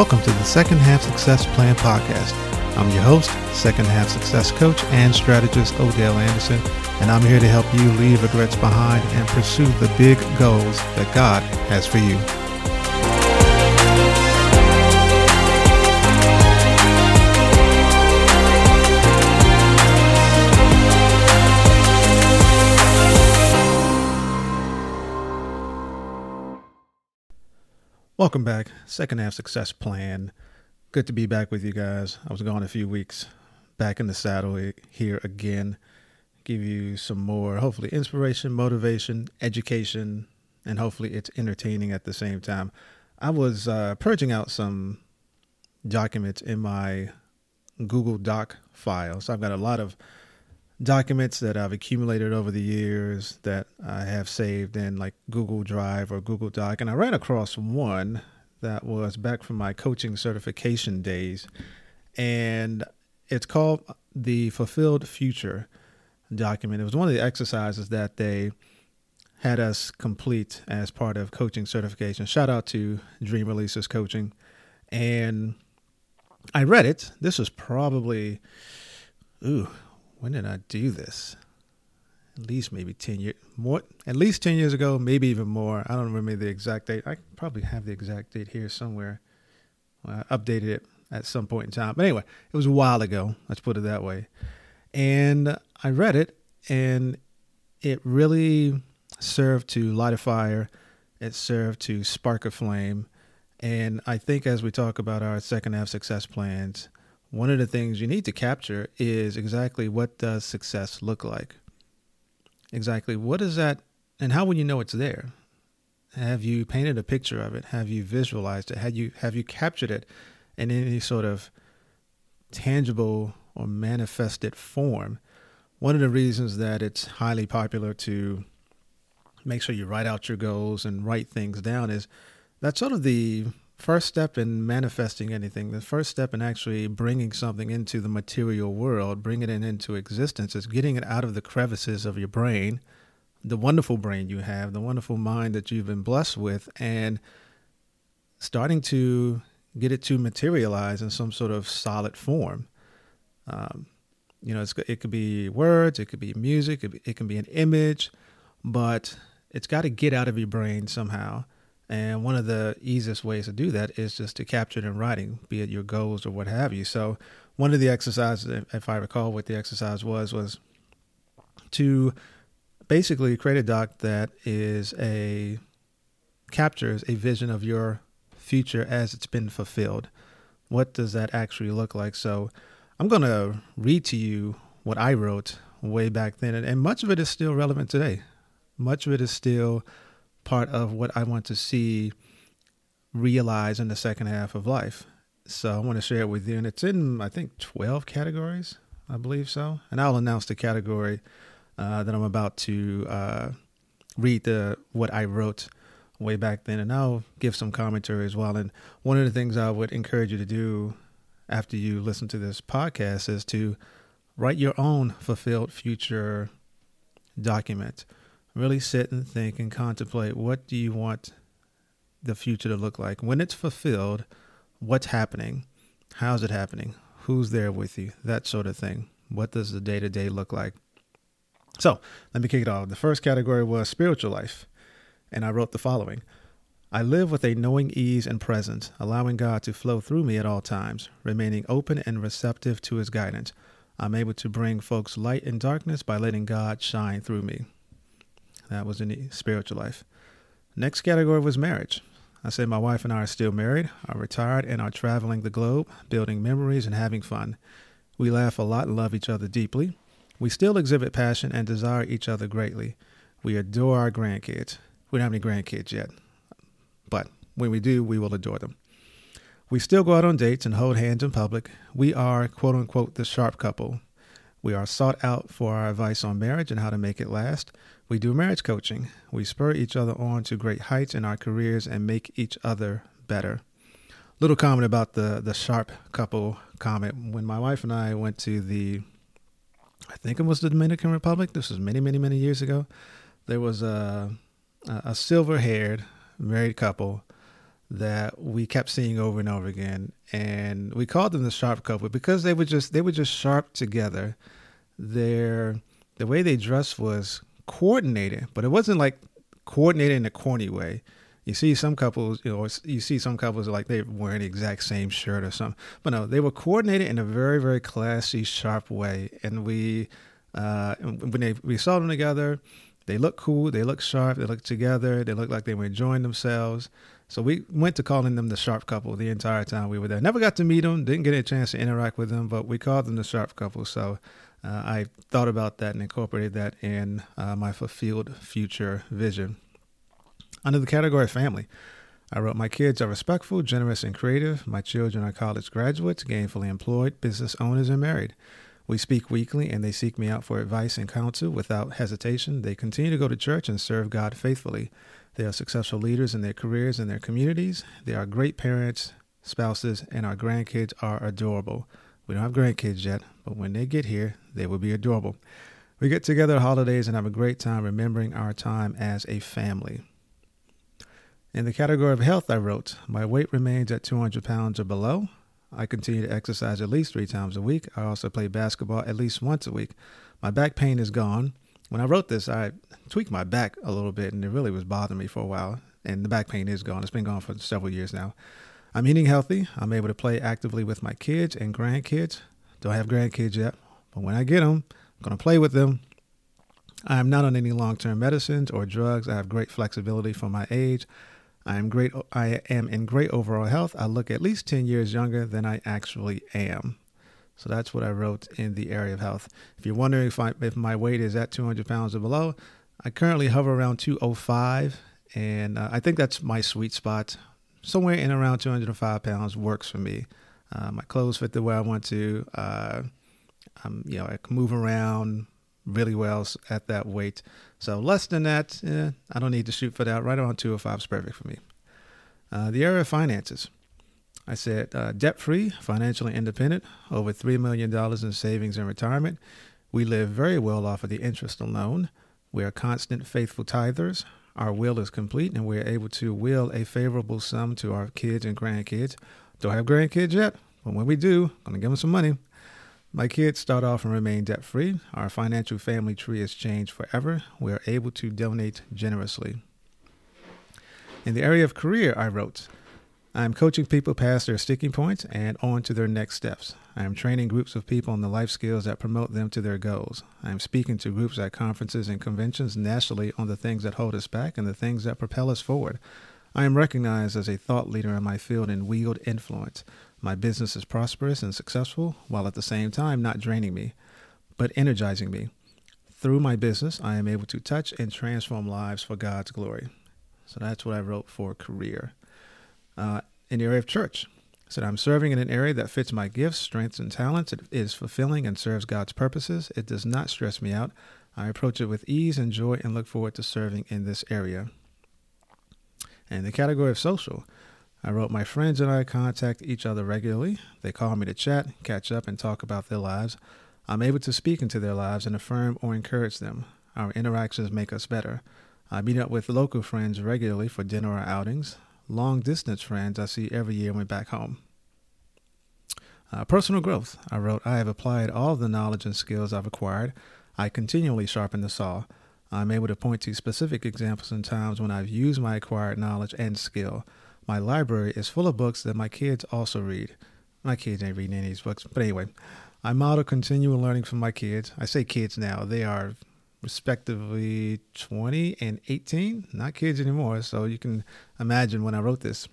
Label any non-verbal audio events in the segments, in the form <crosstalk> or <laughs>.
Welcome to the Second Half Success Plan podcast. I'm your host, Second Half Success Coach and Strategist Odell Anderson, and I'm here to help you leave regrets behind and pursue the big goals that God has for you. Welcome back. Second half success plan. Good to be back with you guys. I was gone a few weeks. Back in the saddle here again. Give you some more, hopefully, inspiration, motivation, education, and hopefully it's entertaining at the same time. I was uh, purging out some documents in my Google Doc file. So I've got a lot of documents that I've accumulated over the years that I have saved in like Google Drive or Google Doc. And I ran across one that was back from my coaching certification days. And it's called the Fulfilled Future document. It was one of the exercises that they had us complete as part of coaching certification. Shout out to Dream Releaser Coaching. And I read it. This was probably, ooh, when did I do this? At least maybe 10 years more, at least 10 years ago, maybe even more. I don't remember the exact date. I probably have the exact date here somewhere. I updated it at some point in time. But anyway, it was a while ago. Let's put it that way. And I read it and it really served to light a fire. It served to spark a flame. And I think as we talk about our second half success plans, one of the things you need to capture is exactly what does success look like? Exactly what is that and how will you know it's there? Have you painted a picture of it? Have you visualized it? Have you have you captured it in any sort of tangible or manifested form? One of the reasons that it's highly popular to make sure you write out your goals and write things down is that's sort of the first step in manifesting anything, the first step in actually bringing something into the material world, bringing it into existence, is getting it out of the crevices of your brain, the wonderful brain you have, the wonderful mind that you've been blessed with, and starting to get it to materialize in some sort of solid form. Um, you know, it could be words, it could be music, it, it can be an image, but it's got to get out of your brain somehow and one of the easiest ways to do that is just to capture it in writing, be it your goals or what have you. So, one of the exercises, if I recall what the exercise was, was to basically create a doc that is a captures a vision of your future as it's been fulfilled. What does that actually look like? So, I'm going to read to you what I wrote way back then, and much of it is still relevant today. Much of it is still part of what I want to see realized in the second half of life. So I want to share it with you. And it's in, I think, 12 categories, I believe so. And I'll announce the category uh, that I'm about to uh, read the what I wrote way back then. And I'll give some commentary as well. And one of the things I would encourage you to do after you listen to this podcast is to write your own fulfilled future document really sit and think and contemplate what do you want the future to look like. When it's fulfilled what's happening? How's it happening? Who's there with you? That sort of thing. What does the day to day look like? So let me kick it off. The first category was spiritual life and i wrote the following. I live with a knowing ease and presence, allowing God to flow through me at all times, remaining open and receptive to His guidance. I'm able to bring folks light and darkness by letting God shine through me. That was in the spiritual life. Next category was marriage. I said my wife and I are still married, are retired, and are traveling the globe, building memories and having fun. We laugh a lot and love each other deeply. We still exhibit passion and desire each other greatly. We adore our grandkids. We don't have any grandkids yet, but when we do, we will adore them. We still go out on dates and hold hands in public. We are, quote unquote, the sharp couple. We are sought out for our advice on marriage and how to make it last. We do marriage coaching. We spur each other on to great heights in our careers and make each other better. Little comment about the the sharp couple comment. When my wife and I went to the, I think it was the Dominican Republic. This was many, many, many years ago. There was a a silver haired married couple that we kept seeing over and over again, and we called them the sharp couple because they were just they were just sharp together. Their the way they dressed was coordinated, but it wasn't like coordinated in a corny way. You see some couples, you know, you see some couples like they're wearing the exact same shirt or something, but no, they were coordinated in a very, very classy, sharp way. And we, uh, when they we saw them together, they looked cool, they looked sharp, they looked together, they looked like they were enjoying themselves. So we went to calling them the sharp couple the entire time we were there. Never got to meet them, didn't get a chance to interact with them, but we called them the sharp couple. So uh, I thought about that and incorporated that in uh, my fulfilled future vision. Under the category family, I wrote, My kids are respectful, generous, and creative. My children are college graduates, gainfully employed, business owners, and married. We speak weekly, and they seek me out for advice and counsel without hesitation. They continue to go to church and serve God faithfully. They are successful leaders in their careers and their communities. They are great parents, spouses, and our grandkids are adorable. We don't have grandkids yet, but when they get here, they will be adorable. We get together at holidays and have a great time remembering our time as a family. In the category of health, I wrote, My weight remains at 200 pounds or below. I continue to exercise at least three times a week. I also play basketball at least once a week. My back pain is gone when I wrote this, I tweaked my back a little bit, and it really was bothering me for a while. And the back pain is gone. It's been gone for several years now. I'm eating healthy. I'm able to play actively with my kids and grandkids. Don't have grandkids yet, but when I get them, I'm going to play with them. I am not on any long-term medicines or drugs. I have great flexibility for my age. I am great. I am in great overall health. I look at least 10 years younger than I actually am. So that's what I wrote in the area of health. If you're wondering if, I, if my weight is at 200 pounds or below, I currently hover around 205, and uh, I think that's my sweet spot. Somewhere in around 205 pounds works for me. Uh, my clothes fit the way I want to. Uh, I'm, you know, I can move around really well at that weight. So less than that, eh, I don't need to shoot for that. Right around 205 is perfect for me. Uh, the area of finances. I said, uh, debt free, financially independent, over $3 million in savings and retirement. We live very well off of the interest alone. We are constant, faithful tithers. Our will is complete, and we are able to will a favorable sum to our kids and grandkids. Don't have grandkids yet, but when we do, I'm going to give them some money. My kids start off and remain debt free. Our financial family tree has changed forever. We are able to donate generously. In the area of career, I wrote, I am coaching people past their sticking points and on to their next steps. I am training groups of people on the life skills that promote them to their goals. I am speaking to groups at conferences and conventions nationally on the things that hold us back and the things that propel us forward. I am recognized as a thought leader in my field and wield influence. My business is prosperous and successful, while at the same time not draining me, but energizing me. Through my business, I am able to touch and transform lives for God's glory. So that's what I wrote for career uh, in the area of church. Said, I'm serving in an area that fits my gifts, strengths, and talents. It is fulfilling and serves God's purposes. It does not stress me out. I approach it with ease and joy and look forward to serving in this area. And the category of social, I wrote, My friends and I contact each other regularly. They call me to chat, catch up, and talk about their lives. I'm able to speak into their lives and affirm or encourage them. Our interactions make us better. I meet up with local friends regularly for dinner or outings long distance friends I see every year when back home. Uh, personal growth. I wrote, I have applied all the knowledge and skills I've acquired. I continually sharpen the saw. I'm able to point to specific examples and times when I've used my acquired knowledge and skill. My library is full of books that my kids also read. My kids ain't reading any of these books, but anyway, I model continual learning from my kids. I say kids now, they are respectively 20 and 18, not kids anymore. So you can imagine when I wrote this.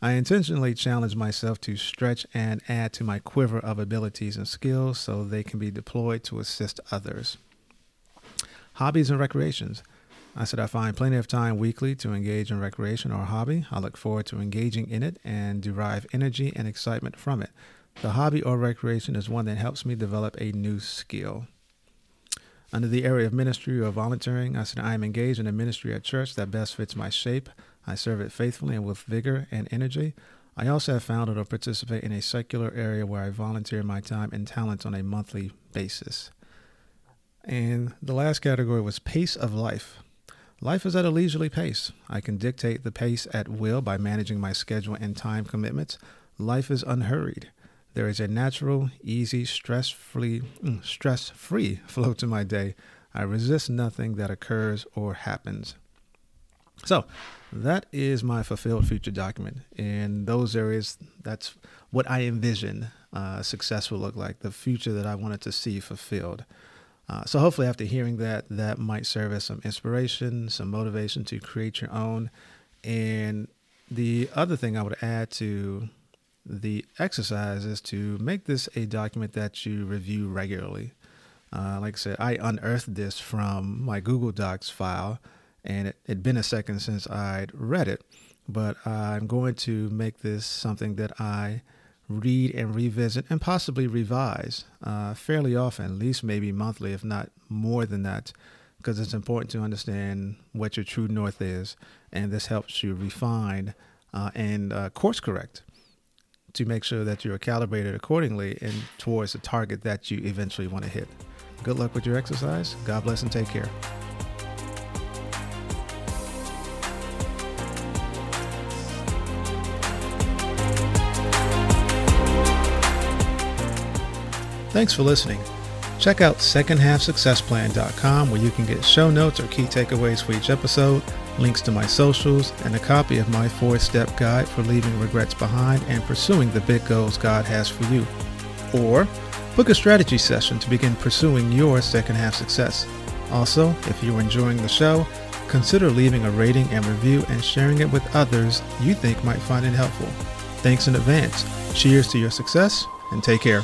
I intentionally challenged myself to stretch and add to my quiver of abilities and skills so they can be deployed to assist others. Hobbies and recreations. I said I find plenty of time weekly to engage in recreation or hobby. I look forward to engaging in it and derive energy and excitement from it. The hobby or recreation is one that helps me develop a new skill. Under the area of ministry or volunteering, I said I am engaged in a ministry at church that best fits my shape. I serve it faithfully and with vigor and energy. I also have founded or participate in a secular area where I volunteer my time and talents on a monthly basis. And the last category was pace of life. Life is at a leisurely pace. I can dictate the pace at will by managing my schedule and time commitments. Life is unhurried. There is a natural, easy, stress-free, mm, stress-free <laughs> flow to my day. I resist nothing that occurs or happens. So, that is my fulfilled future document. In those areas, that's what I envision uh, success will look like, the future that I wanted to see fulfilled. Uh, so hopefully, after hearing that, that might serve as some inspiration, some motivation to create your own. And the other thing I would add to the exercise is to make this a document that you review regularly. Uh, like I said, I unearthed this from my Google Docs file, and it had been a second since I'd read it. But I'm going to make this something that I read and revisit and possibly revise uh, fairly often, at least maybe monthly, if not more than that, because it's important to understand what your true north is. And this helps you refine uh, and uh, course correct to make sure that you're calibrated accordingly and towards the target that you eventually want to hit. Good luck with your exercise. God bless and take care. Thanks for listening. Check out secondhalfsuccessplan.com where you can get show notes or key takeaways for each episode, links to my socials, and a copy of my four step guide for leaving regrets behind and pursuing the big goals God has for you. Or book a strategy session to begin pursuing your second half success. Also, if you're enjoying the show, consider leaving a rating and review and sharing it with others you think might find it helpful. Thanks in advance. Cheers to your success and take care.